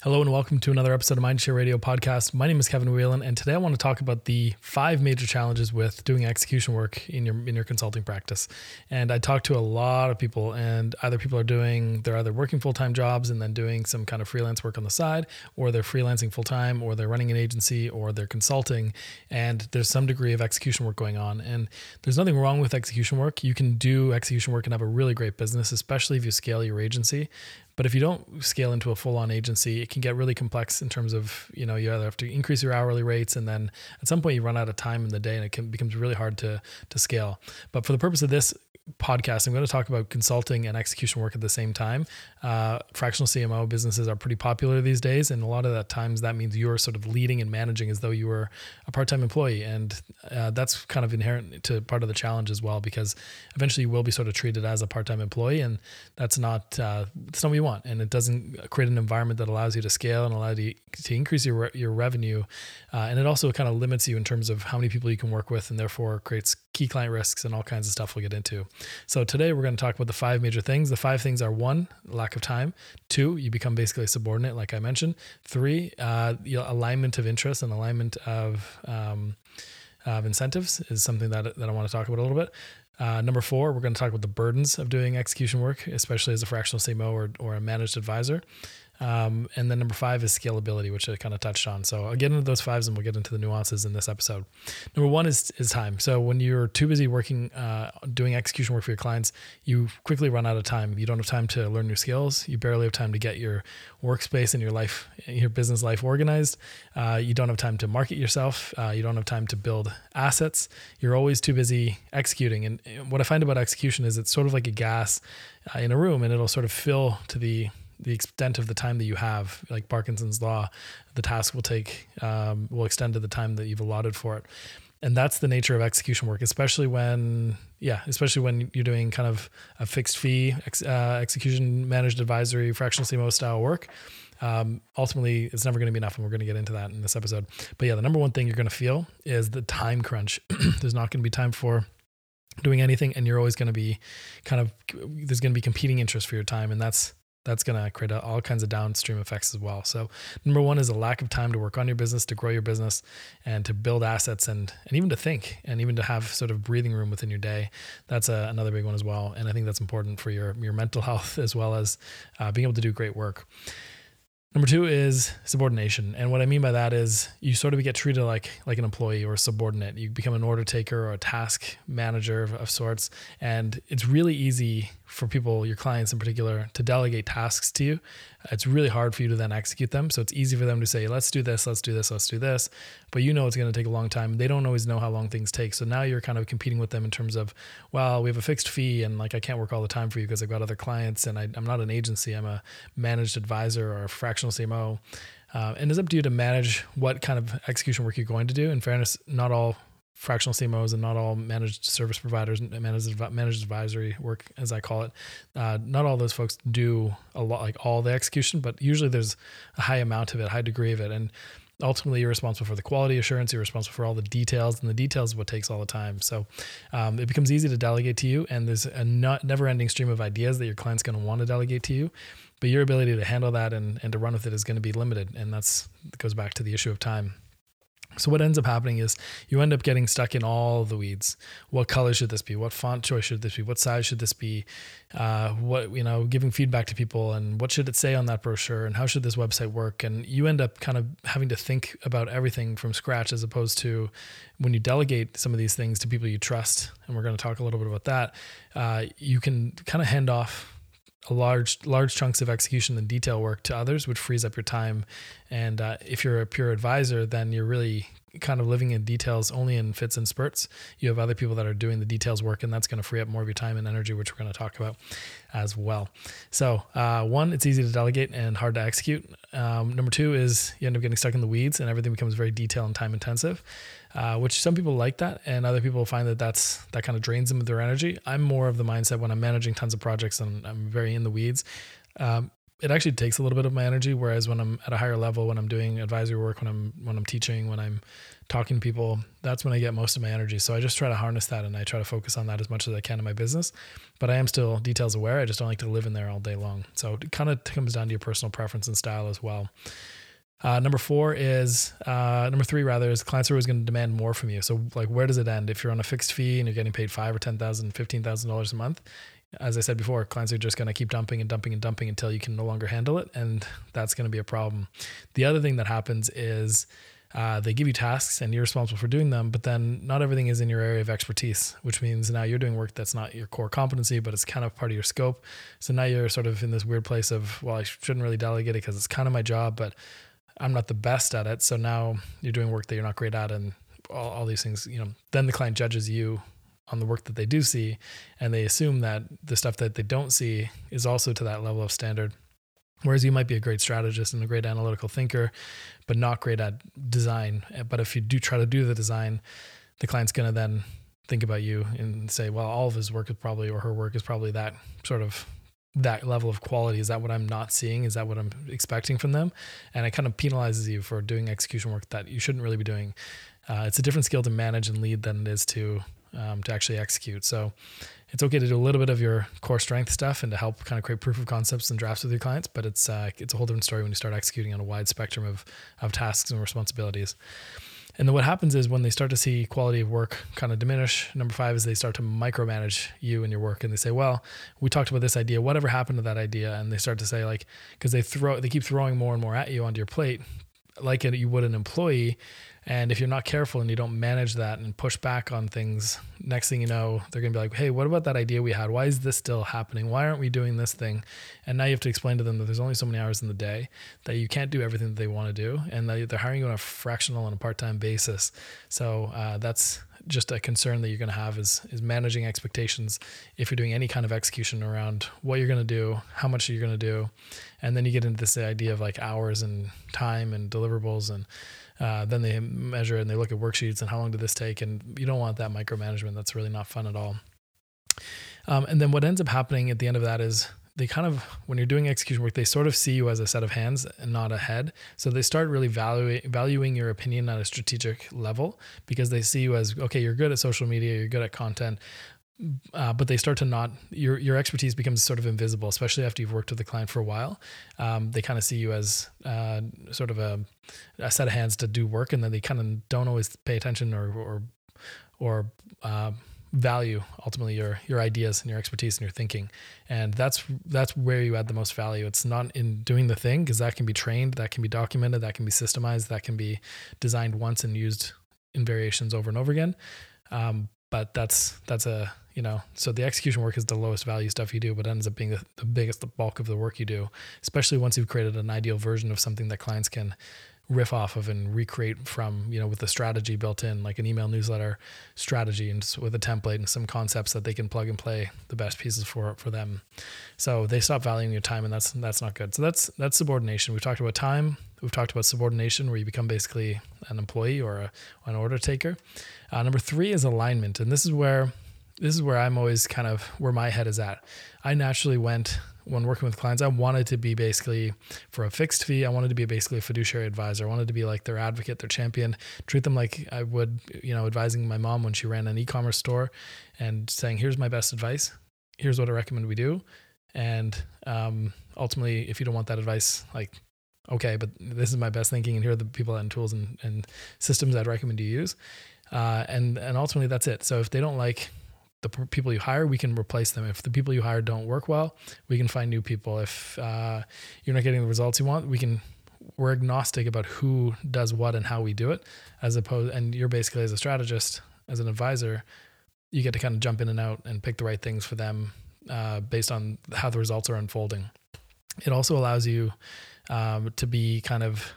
Hello and welcome to another episode of Mindshare Radio podcast. My name is Kevin Whelan, and today I want to talk about the five major challenges with doing execution work in your in your consulting practice. And I talk to a lot of people, and either people are doing they're either working full time jobs and then doing some kind of freelance work on the side, or they're freelancing full time, or they're running an agency, or they're consulting, and there's some degree of execution work going on. And there's nothing wrong with execution work. You can do execution work and have a really great business, especially if you scale your agency. But if you don't scale into a full on agency, it can get really complex in terms of, you know, you either have to increase your hourly rates and then at some point you run out of time in the day and it can, becomes really hard to, to scale. But for the purpose of this podcast, I'm going to talk about consulting and execution work at the same time. Uh, fractional CMO businesses are pretty popular these days, and a lot of that times that means you're sort of leading and managing as though you were a part-time employee, and uh, that's kind of inherent to part of the challenge as well, because eventually you will be sort of treated as a part-time employee, and that's not uh, that's not what you want, and it doesn't create an environment that allows you to scale and allow you to increase your your revenue, uh, and it also kind of limits you in terms of how many people you can work with, and therefore creates key client risks and all kinds of stuff we'll get into. So today we're going to talk about the five major things. The five things are one, lack of time. Two, you become basically a subordinate, like I mentioned. Three, uh, alignment of interest and alignment of um, of incentives is something that that I want to talk about a little bit. Uh, number four, we're going to talk about the burdens of doing execution work, especially as a fractional CMO or, or a managed advisor. Um, and then number five is scalability, which I kind of touched on. So I'll get into those fives and we'll get into the nuances in this episode. Number one is, is time. So when you're too busy working, uh, doing execution work for your clients, you quickly run out of time. You don't have time to learn new skills. You barely have time to get your workspace and your life, your business life organized. Uh, you don't have time to market yourself. Uh, you don't have time to build assets. You're always too busy executing. And what I find about execution is it's sort of like a gas uh, in a room and it'll sort of fill to the the extent of the time that you have, like Parkinson's law, the task will take um, will extend to the time that you've allotted for it, and that's the nature of execution work, especially when yeah, especially when you're doing kind of a fixed fee ex, uh, execution managed advisory fractional CMO style work. Um, ultimately, it's never going to be enough, and we're going to get into that in this episode. But yeah, the number one thing you're going to feel is the time crunch. There's not going to be time for doing anything, and you're always going to be kind of there's going to be competing interest for your time, and that's that's going to create all kinds of downstream effects as well. So, number one is a lack of time to work on your business, to grow your business, and to build assets, and and even to think, and even to have sort of breathing room within your day. That's a, another big one as well, and I think that's important for your your mental health as well as uh, being able to do great work. Number two is subordination. And what I mean by that is you sort of get treated like like an employee or a subordinate. You become an order taker or a task manager of, of, sorts. And it's really easy for people, your clients in particular, to delegate tasks to you it's really hard for you to then execute them. So it's easy for them to say, let's do this, let's do this, let's do this. But you know it's going to take a long time. They don't always know how long things take. So now you're kind of competing with them in terms of, well, we have a fixed fee and like I can't work all the time for you because I've got other clients and I, am not an agency. I'm a managed advisor or a fractional CMO. Uh, and it's up to you to manage what kind of execution work you're going to do. In fairness, not all fractional CMOs and not all managed service providers, managed managed advisory work, as I call it. Uh, not all those folks do a lot, like all the execution, but usually there's a high amount of it, high degree of it, and ultimately you're responsible for the quality assurance. You're responsible for all the details, and the details is what takes all the time. So um, it becomes easy to delegate to you, and there's a not, never-ending stream of ideas that your client's going to want to delegate to you. But your ability to handle that and, and to run with it is going to be limited, and that's goes back to the issue of time. So what ends up happening is you end up getting stuck in all the weeds. What color should this be? What font choice should this be? What size should this be? Uh, what you know, giving feedback to people and what should it say on that brochure and how should this website work? And you end up kind of having to think about everything from scratch as opposed to when you delegate some of these things to people you trust. And we're going to talk a little bit about that. Uh, you can kind of hand off a large large chunks of execution and detail work to others, which frees up your time. And uh, if you're a pure advisor, then you're really kind of living in details only in fits and spurts. You have other people that are doing the details work, and that's going to free up more of your time and energy, which we're going to talk about as well. So, uh, one, it's easy to delegate and hard to execute. Um, number two is you end up getting stuck in the weeds, and everything becomes very detail and time intensive. Uh, which some people like that, and other people find that that's that kind of drains them of their energy. I'm more of the mindset when I'm managing tons of projects and I'm very in the weeds. Um, it actually takes a little bit of my energy. Whereas when I'm at a higher level, when I'm doing advisory work, when I'm when I'm teaching, when I'm talking to people, that's when I get most of my energy. So I just try to harness that and I try to focus on that as much as I can in my business. But I am still details aware. I just don't like to live in there all day long. So it kind of comes down to your personal preference and style as well. Uh, number four is uh, number three rather is clients are always going to demand more from you. So like, where does it end? If you're on a fixed fee and you're getting paid five or ten thousand, fifteen thousand dollars a month, as I said before, clients are just going to keep dumping and dumping and dumping until you can no longer handle it, and that's going to be a problem. The other thing that happens is uh, they give you tasks and you're responsible for doing them, but then not everything is in your area of expertise, which means now you're doing work that's not your core competency, but it's kind of part of your scope. So now you're sort of in this weird place of, well, I shouldn't really delegate it because it's kind of my job, but I'm not the best at it. So now you're doing work that you're not great at, and all, all these things, you know, then the client judges you on the work that they do see, and they assume that the stuff that they don't see is also to that level of standard. Whereas you might be a great strategist and a great analytical thinker, but not great at design. But if you do try to do the design, the client's going to then think about you and say, well, all of his work is probably, or her work is probably that sort of that level of quality is that what i'm not seeing is that what i'm expecting from them and it kind of penalizes you for doing execution work that you shouldn't really be doing uh, it's a different skill to manage and lead than it is to um, to actually execute so it's okay to do a little bit of your core strength stuff and to help kind of create proof of concepts and drafts with your clients but it's uh, it's a whole different story when you start executing on a wide spectrum of of tasks and responsibilities and then what happens is when they start to see quality of work kind of diminish, number five is they start to micromanage you and your work. And they say, well, we talked about this idea. Whatever happened to that idea? And they start to say like, cause they throw, they keep throwing more and more at you onto your plate, like you would an employee. And if you're not careful and you don't manage that and push back on things, next thing you know, they're going to be like, hey, what about that idea we had? Why is this still happening? Why aren't we doing this thing? And now you have to explain to them that there's only so many hours in the day, that you can't do everything that they want to do, and that they're hiring you on a fractional and a part time basis. So uh, that's just a concern that you're going to have is is managing expectations. If you're doing any kind of execution around what you're going to do, how much you're going to do, and then you get into this idea of like hours and time and deliverables and uh, then they measure it and they look at worksheets and how long did this take and you don't want that micromanagement. That's really not fun at all. Um, and then what ends up happening at the end of that is they kind of when you're doing execution work they sort of see you as a set of hands and not a head so they start really valuing valuing your opinion at a strategic level because they see you as okay you're good at social media you're good at content uh, but they start to not your your expertise becomes sort of invisible, especially after you've worked with the client for a while. Um, they kind of see you as uh, sort of a, a, set of hands to do work, and then they kind of don't always pay attention or or or uh, value ultimately your your ideas and your expertise and your thinking. And that's that's where you add the most value. It's not in doing the thing because that can be trained, that can be documented, that can be systemized, that can be designed once and used in variations over and over again. Um, but that's that's a you know so the execution work is the lowest value stuff you do but ends up being the, the biggest the bulk of the work you do especially once you've created an ideal version of something that clients can riff off of and recreate from you know with the strategy built in like an email newsletter strategy and with a template and some concepts that they can plug and play the best pieces for for them. So they stop valuing your time and that's that's not good. So that's that's subordination. We've talked about time. We've talked about subordination where you become basically an employee or a, an order taker. Uh, number three is alignment. And this is where this is where I'm always kind of where my head is at. I naturally went when working with clients, I wanted to be basically for a fixed fee. I wanted to be basically a fiduciary advisor. I wanted to be like their advocate, their champion, treat them like I would, you know, advising my mom when she ran an e-commerce store and saying, here's my best advice. Here's what I recommend we do. And um, ultimately, if you don't want that advice, like, okay, but this is my best thinking and here are the people and tools and, and systems I'd recommend you use. Uh, and, and ultimately that's it. So if they don't like the people you hire, we can replace them. If the people you hire don't work well, we can find new people. If uh, you're not getting the results you want, we can. We're agnostic about who does what and how we do it, as opposed. And you're basically as a strategist, as an advisor, you get to kind of jump in and out and pick the right things for them uh, based on how the results are unfolding. It also allows you um, to be kind of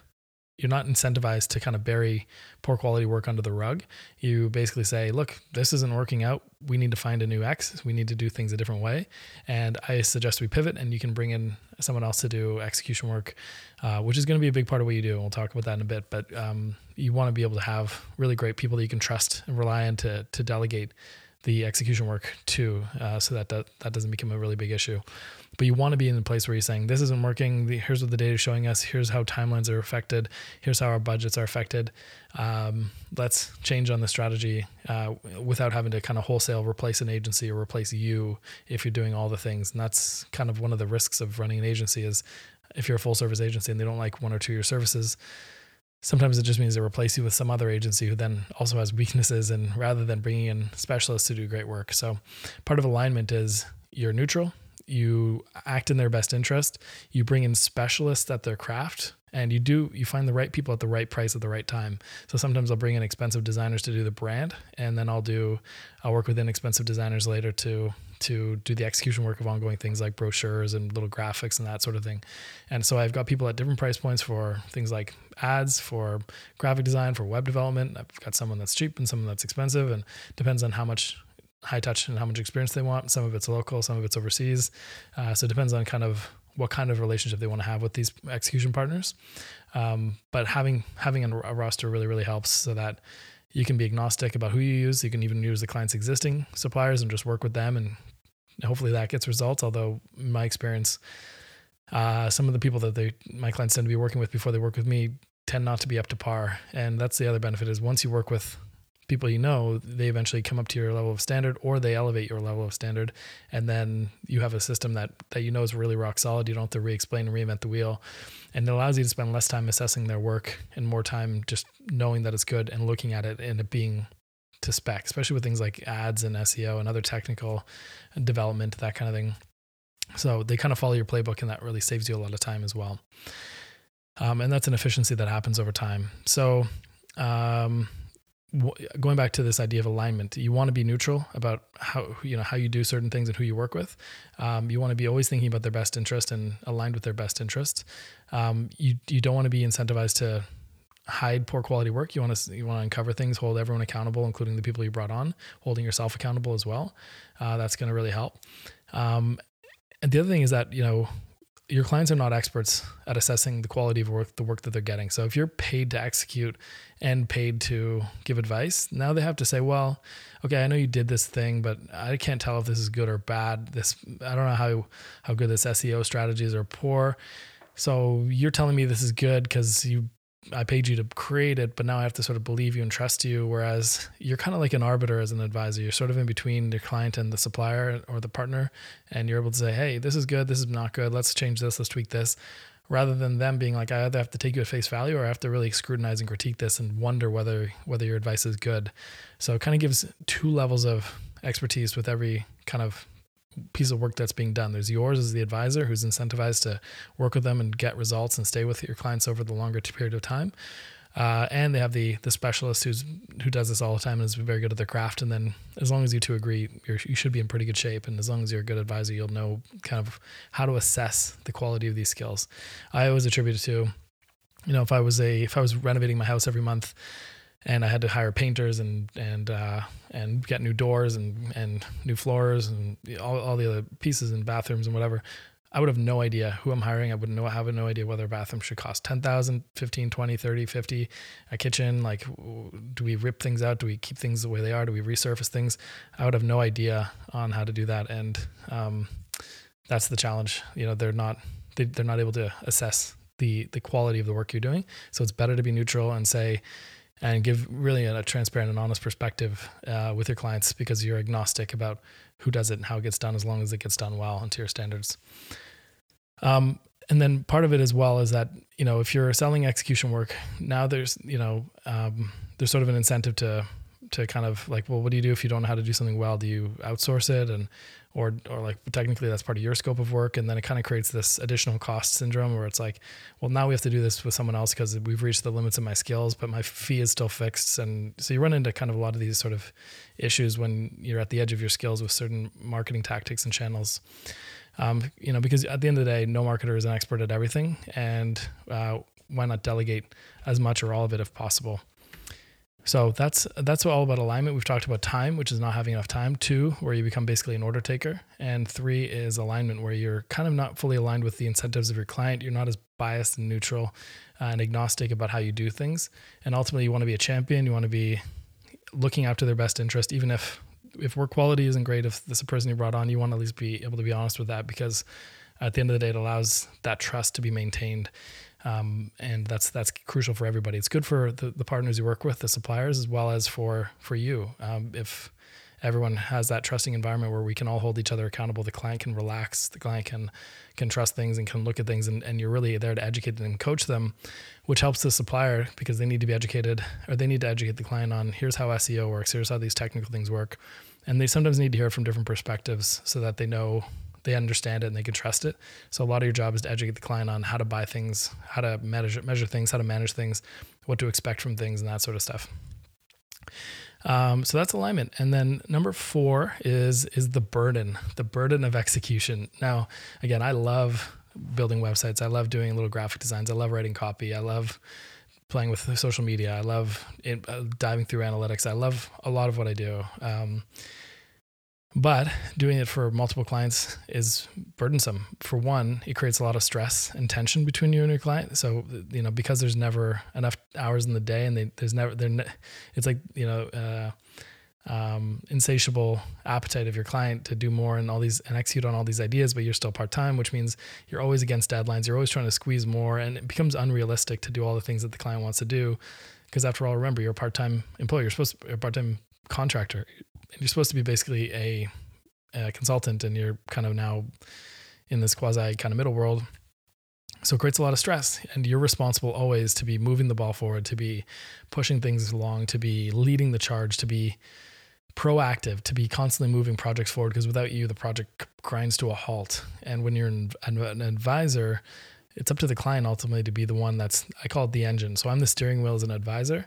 you're not incentivized to kind of bury poor quality work under the rug. You basically say, look, this isn't working out. We need to find a new X. We need to do things a different way. And I suggest we pivot and you can bring in someone else to do execution work, uh, which is going to be a big part of what you do. And we'll talk about that in a bit. But um, you want to be able to have really great people that you can trust and rely on to, to delegate the execution work too, uh, so that, that that doesn't become a really big issue. But you want to be in the place where you're saying this isn't working. Here's what the data is showing us. Here's how timelines are affected. Here's how our budgets are affected. Um, let's change on the strategy uh, without having to kind of wholesale replace an agency or replace you if you're doing all the things. And that's kind of one of the risks of running an agency is if you're a full service agency and they don't like one or two of your services sometimes it just means they replace you with some other agency who then also has weaknesses and rather than bringing in specialists to do great work. So part of alignment is you're neutral you act in their best interest you bring in specialists at their craft and you do you find the right people at the right price at the right time. So sometimes i'll bring in expensive designers to do the brand and then i'll do i'll work with inexpensive designers later to to do the execution work of ongoing things like brochures and little graphics and that sort of thing. And so i've got people at different price points for things like ads for graphic design for web development. I've got someone that's cheap and someone that's expensive and depends on how much high touch and how much experience they want. Some of it's local, some of it's overseas. Uh, so it depends on kind of what kind of relationship they want to have with these execution partners. Um, but having having a, roster really really helps so that you can be agnostic about who you use. You can even use the client's existing suppliers and just work with them, and hopefully that gets results. Although in my experience, uh, some of the people that they my clients tend to be working with before they work with me tend not to be up to par, and that's the other benefit is once you work with people you know, they eventually come up to your level of standard or they elevate your level of standard. And then you have a system that, that you know is really rock solid. You don't have to re explain and reinvent the wheel. And it allows you to spend less time assessing their work and more time just knowing that it's good and looking at it and it being to spec, especially with things like ads and SEO and other technical development, that kind of thing. So they kind of follow your playbook and that really saves you a lot of time as well. Um, and that's an efficiency that happens over time. So, um, going back to this idea of alignment, you want to be neutral about how you know how you do certain things and who you work with. Um, you want to be always thinking about their best interest and aligned with their best interest. Um, you you don't want to be incentivized to hide poor quality work. You want to you want to uncover things, hold everyone accountable, including the people you brought on, holding yourself accountable as well. Uh, that's going to really help. Um, and the other thing is that you know your clients are not experts at assessing the quality of work, the work that they're getting. So if you're paid to execute and paid to give advice, now they have to say, well, okay, I know you did this thing, but I can't tell if this is good or bad. This I don't know how how good this SEO strategies are poor. So you're telling me this is good because you I paid you to create it, but now I have to sort of believe you and trust you. Whereas you're kind of like an arbiter as an advisor. You're sort of in between the client and the supplier or the partner, and you're able to say, "Hey, this is good. This is not good. Let's change this. Let's tweak this." Rather than them being like, "I either have to take you at face value, or I have to really scrutinize and critique this and wonder whether whether your advice is good." So it kind of gives two levels of expertise with every kind of piece of work that's being done. There's yours as the advisor who's incentivized to work with them and get results and stay with your clients over the longer period of time. Uh, and they have the the specialist who's who does this all the time and is very good at their craft. And then as long as you two agree, you should be in pretty good shape. And as long as you're a good advisor, you'll know kind of how to assess the quality of these skills. I always attribute it to, you know, if I was a if I was renovating my house every month and I had to hire painters and and uh, and get new doors and and new floors and all, all the other pieces and bathrooms and whatever. I would have no idea who I'm hiring. I wouldn't know, have no idea whether a bathroom should cost 10,000, 15, 20, 30, 50, a kitchen. Like, do we rip things out? Do we keep things the way they are? Do we resurface things? I would have no idea on how to do that. And, um, that's the challenge. You know, they're not, they, they're not able to assess the, the quality of the work you're doing. So it's better to be neutral and say, and give really a, a transparent and honest perspective uh, with your clients because you're agnostic about who does it and how it gets done as long as it gets done well and to your standards. Um, and then part of it as well is that you know if you're selling execution work now there's you know um, there's sort of an incentive to to kind of like well what do you do if you don't know how to do something well do you outsource it and or or like technically that's part of your scope of work and then it kind of creates this additional cost syndrome where it's like well now we have to do this with someone else because we've reached the limits of my skills but my fee is still fixed. And so you run into kind of a lot of these sort of issues when you're at the edge of your skills with certain marketing tactics and channels. Um, you know because at the end of the day no marketer is an expert at everything and uh, why not delegate as much or all of it if possible so that's that's all about alignment. We've talked about time, which is not having enough time. Two, where you become basically an order taker, and three is alignment, where you're kind of not fully aligned with the incentives of your client. You're not as biased and neutral uh, and agnostic about how you do things. And ultimately, you want to be a champion. You want to be looking after their best interest, even if if work quality isn't great, if this is a person you brought on, you want to at least be able to be honest with that because at the end of the day, it allows that trust to be maintained. Um, and that's that's crucial for everybody. It's good for the, the partners you work with, the suppliers, as well as for for you. Um, if everyone has that trusting environment where we can all hold each other accountable, the client can relax, the client can can trust things and can look at things, and, and you're really there to educate and coach them, which helps the supplier because they need to be educated or they need to educate the client on here's how SEO works, here's how these technical things work, and they sometimes need to hear from different perspectives so that they know they understand it and they can trust it. So a lot of your job is to educate the client on how to buy things, how to measure measure things, how to manage things, what to expect from things, and that sort of stuff. Um, so that's alignment, and then number four is is the burden, the burden of execution. Now, again, I love building websites. I love doing little graphic designs. I love writing copy. I love playing with social media. I love it, uh, diving through analytics. I love a lot of what I do. Um, but doing it for multiple clients is burdensome. For one, it creates a lot of stress and tension between you and your client. So, you know, because there's never enough hours in the day and they, there's never, there, it's like, you know, uh, um, insatiable appetite of your client to do more and all these and execute on all these ideas, but you're still part time, which means you're always against deadlines. You're always trying to squeeze more, and it becomes unrealistic to do all the things that the client wants to do. Because after all, remember, you're a part time employee. You're supposed to a part time contractor. And you're supposed to be basically a, a consultant and you're kind of now in this quasi kind of middle world. So it creates a lot of stress and you're responsible always to be moving the ball forward to be pushing things along to be leading the charge to be proactive to be constantly moving projects forward because without you the project grinds to a halt. And when you're an, an advisor it's up to the client ultimately to be the one that's i call it the engine. So i'm the steering wheel as an advisor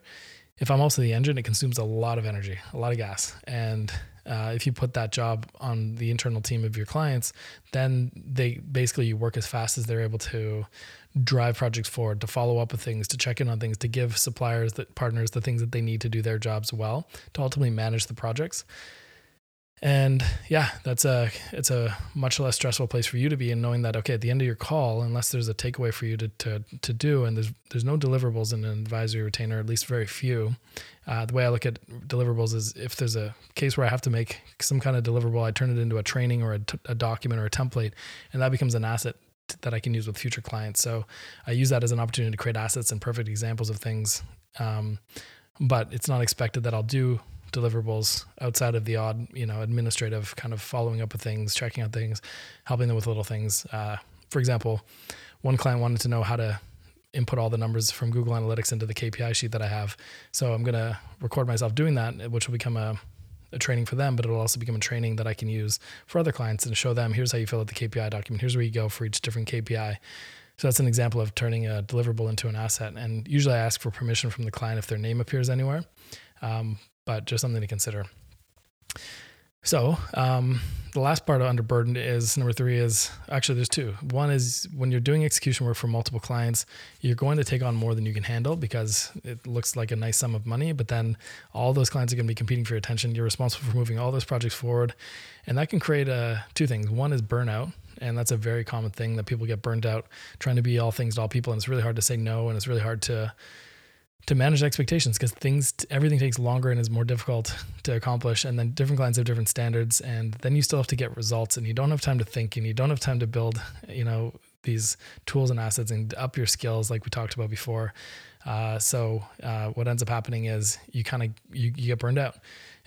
if I'm also the engine, it consumes a lot of energy, a lot of gas. And uh, if you put that job on the internal team of your clients, then they basically you work as fast as they're able to drive projects forward, to follow up with things, to check in on things, to give suppliers, that partners, the things that they need to do their jobs well, to ultimately manage the projects and yeah that's a it's a much less stressful place for you to be in knowing that okay at the end of your call unless there's a takeaway for you to to, to do and there's there's no deliverables in an advisory retainer at least very few uh, the way i look at deliverables is if there's a case where i have to make some kind of deliverable i turn it into a training or a, t- a document or a template and that becomes an asset that i can use with future clients. So i use that as an opportunity to create assets and perfect examples of things um, but it's not expected that i'll do deliverables outside of the odd, you know, administrative kind of following up with things, checking out things, helping them with little things. Uh, for example, one client wanted to know how to input all the numbers from Google Analytics into the KPI sheet that I have. So I'm going to record myself doing that, which will become a, a training for them, but it'll also become a training that I can use for other clients and show them here's how you fill out the KPI document. Here's where you go for each different KPI. So that's an example of turning a deliverable into an asset. And usually I ask for permission from the client if their name appears anywhere. Um, but just something to consider. So, um, the last part under burden is number three is actually there's two. One is when you're doing execution work for multiple clients, you're going to take on more than you can handle because it looks like a nice sum of money, but then all those clients are going to be competing for your attention. You're responsible for moving all those projects forward. And that can create uh, two things. One is burnout. And that's a very common thing that people get burned out trying to be all things to all people. And it's really hard to say no. And it's really hard to, to manage expectations because things everything takes longer and is more difficult to accomplish and then different clients have different standards and then you still have to get results and you don't have time to think and you don't have time to build you know these tools and assets and up your skills like we talked about before. Uh, so uh, what ends up happening is you kind of you, you get burned out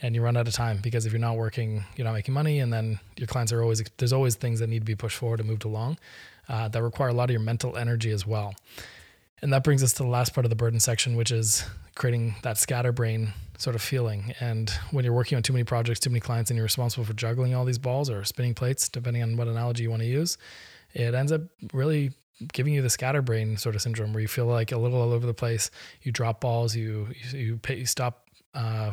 and you run out of time because if you're not working you're not making money and then your clients are always there's always things that need to be pushed forward and moved along uh, that require a lot of your mental energy as well and that brings us to the last part of the burden section, which is creating that scatterbrain sort of feeling. And when you're working on too many projects, too many clients, and you're responsible for juggling all these balls or spinning plates, depending on what analogy you want to use, it ends up really giving you the scatterbrain sort of syndrome where you feel like a little all over the place. You drop balls, you you, you, pay, you stop. Uh,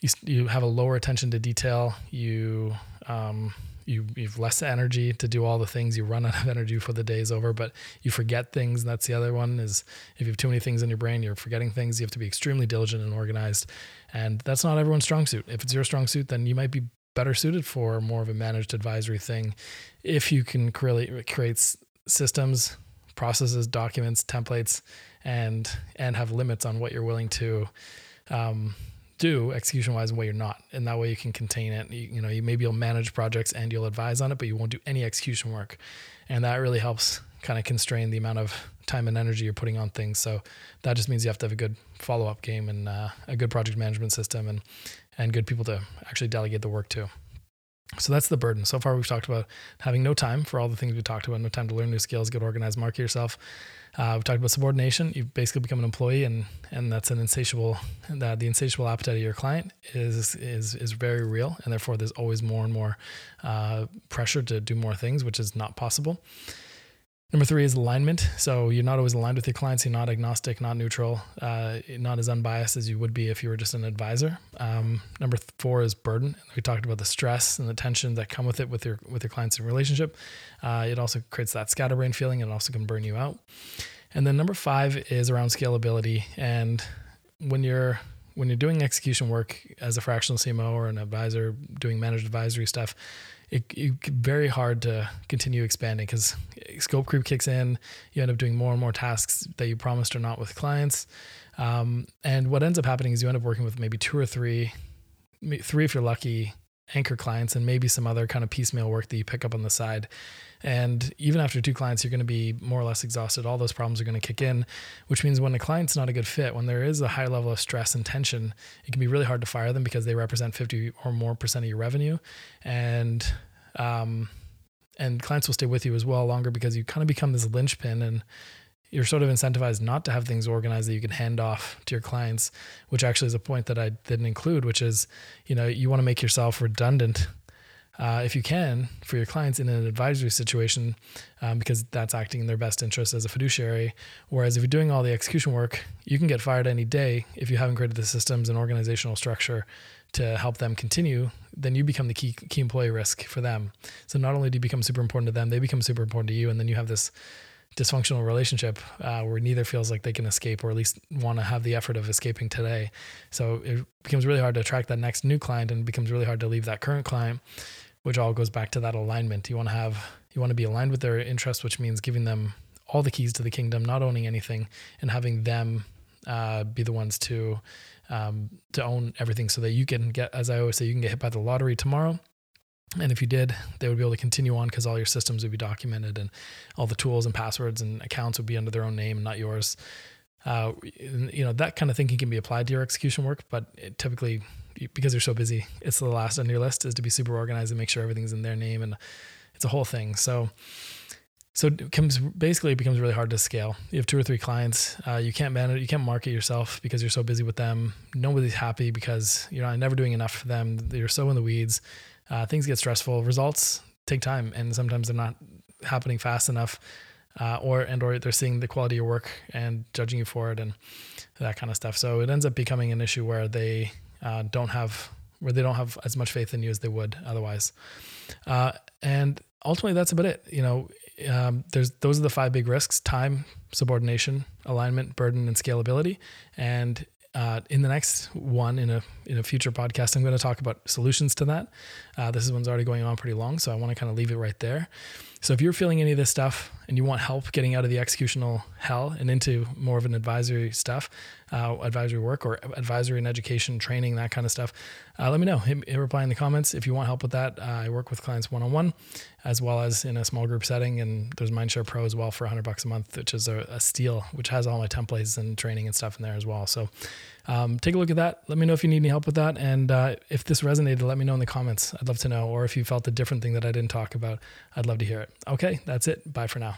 you, you have a lower attention to detail. You um, you you have less energy to do all the things you run out of energy before the day is over but you forget things and that's the other one is if you have too many things in your brain you're forgetting things you have to be extremely diligent and organized and that's not everyone's strong suit. If it's your strong suit then you might be better suited for more of a managed advisory thing. If you can create create systems processes documents templates and and have limits on what you're willing to um, do execution wise and what you're not. And that way you can contain it. You, you know, you maybe you'll manage projects and you'll advise on it, but you won't do any execution work. And that really helps kind of constrain the amount of time and energy you're putting on things. So that just means you have to have a good follow up game and uh, a good project management system and, and good people to actually delegate the work to. So that's the burden. So far, we've talked about having no time for all the things we talked about, no time to learn new skills, get organized, market yourself. Uh, we've talked about subordination. You basically become an employee, and and that's an insatiable. That the insatiable appetite of your client is is is very real, and therefore there's always more and more uh, pressure to do more things, which is not possible. Number three is alignment. So you're not always aligned with your clients. You're not agnostic, not neutral, uh, not as unbiased as you would be if you were just an advisor. Um, number four is burden. We talked about the stress and the tension that come with it with your with your clients in relationship. Uh, it also creates that scatterbrain feeling, and it also can burn you out. And then number five is around scalability. And when you're when you're doing execution work as a fractional CMO or an advisor doing managed advisory stuff, it, it's very hard to continue expanding because scope creep kicks in. You end up doing more and more tasks that you promised or not with clients. Um, and what ends up happening is you end up working with maybe two or three, three if you're lucky, anchor clients and maybe some other kind of piecemeal work that you pick up on the side. And even after two clients, you're going to be more or less exhausted. All those problems are going to kick in, which means when a client's not a good fit, when there is a high level of stress and tension, it can be really hard to fire them because they represent 50 or more percent of your revenue. And, um, and clients will stay with you as well longer because you kind of become this linchpin and you're sort of incentivized not to have things organized that you can hand off to your clients, which actually is a point that I didn't include, which is, you know, you want to make yourself redundant uh, if you can for your clients in an advisory situation um, because that's acting in their best interest as a fiduciary. Whereas if you're doing all the execution work you can get fired any day if you haven't created the systems and organizational structure to help them continue then you become the key key employee risk for them. So not only do you become super important to them they become super important to you and then you have this dysfunctional relationship uh, where neither feels like they can escape or at least want to have the effort of escaping today. So it becomes really hard to attract that next new client and becomes really hard to leave that current client, which all goes back to that alignment. You want to have, you want to be aligned with their interests, which means giving them all the keys to the kingdom, not owning anything and having them uh, be the ones to, um, to own everything so that you can get, as I always say, you can get hit by the lottery tomorrow and if you did, they would be able to continue on because all your systems would be documented and all the tools and passwords and accounts would be under their own name, not yours. Uh, you know, that kind of thinking can be applied to your execution work, but typically, because you're so busy, it's the last on your list is to be super organized and make sure everything's in their name. And it's a whole thing. So, so it becomes basically it becomes really hard to scale. You have two or three clients, uh, you can't manage, you can't market yourself because you're so busy with them. Nobody's happy because you're not never doing enough for them. You're so in the weeds uh, things get stressful. Results take time, and sometimes they're not happening fast enough, uh, or and or they're seeing the quality of work and judging you for it, and that kind of stuff. So it ends up becoming an issue where they uh, don't have where they don't have as much faith in you as they would otherwise. Uh, and ultimately, that's about it. You know, um, there's those are the five big risks: time, subordination, alignment, burden, and scalability. And uh, in the next one, in a in a future podcast, I'm going to talk about solutions to that. Uh, this one's already going on pretty long, so I want to kind of leave it right there. So if you're feeling any of this stuff and you want help getting out of the executional hell and into more of an advisory stuff, uh, advisory work or advisory and education training, that kind of stuff, uh, let me know. Hit, hit, reply in the comments if you want help with that. Uh, I work with clients one on one, as well as in a small group setting. And there's Mindshare Pro as well for 100 bucks a month, which is a, a steal, which has all my templates and training and stuff in there as well. So um, take a look at that. Let me know if you need any help with that. And uh, if this resonated, let me know in the comments. I'd love to know. Or if you felt a different thing that I didn't talk about, I'd love to hear it. Okay, that's it. Bye for now.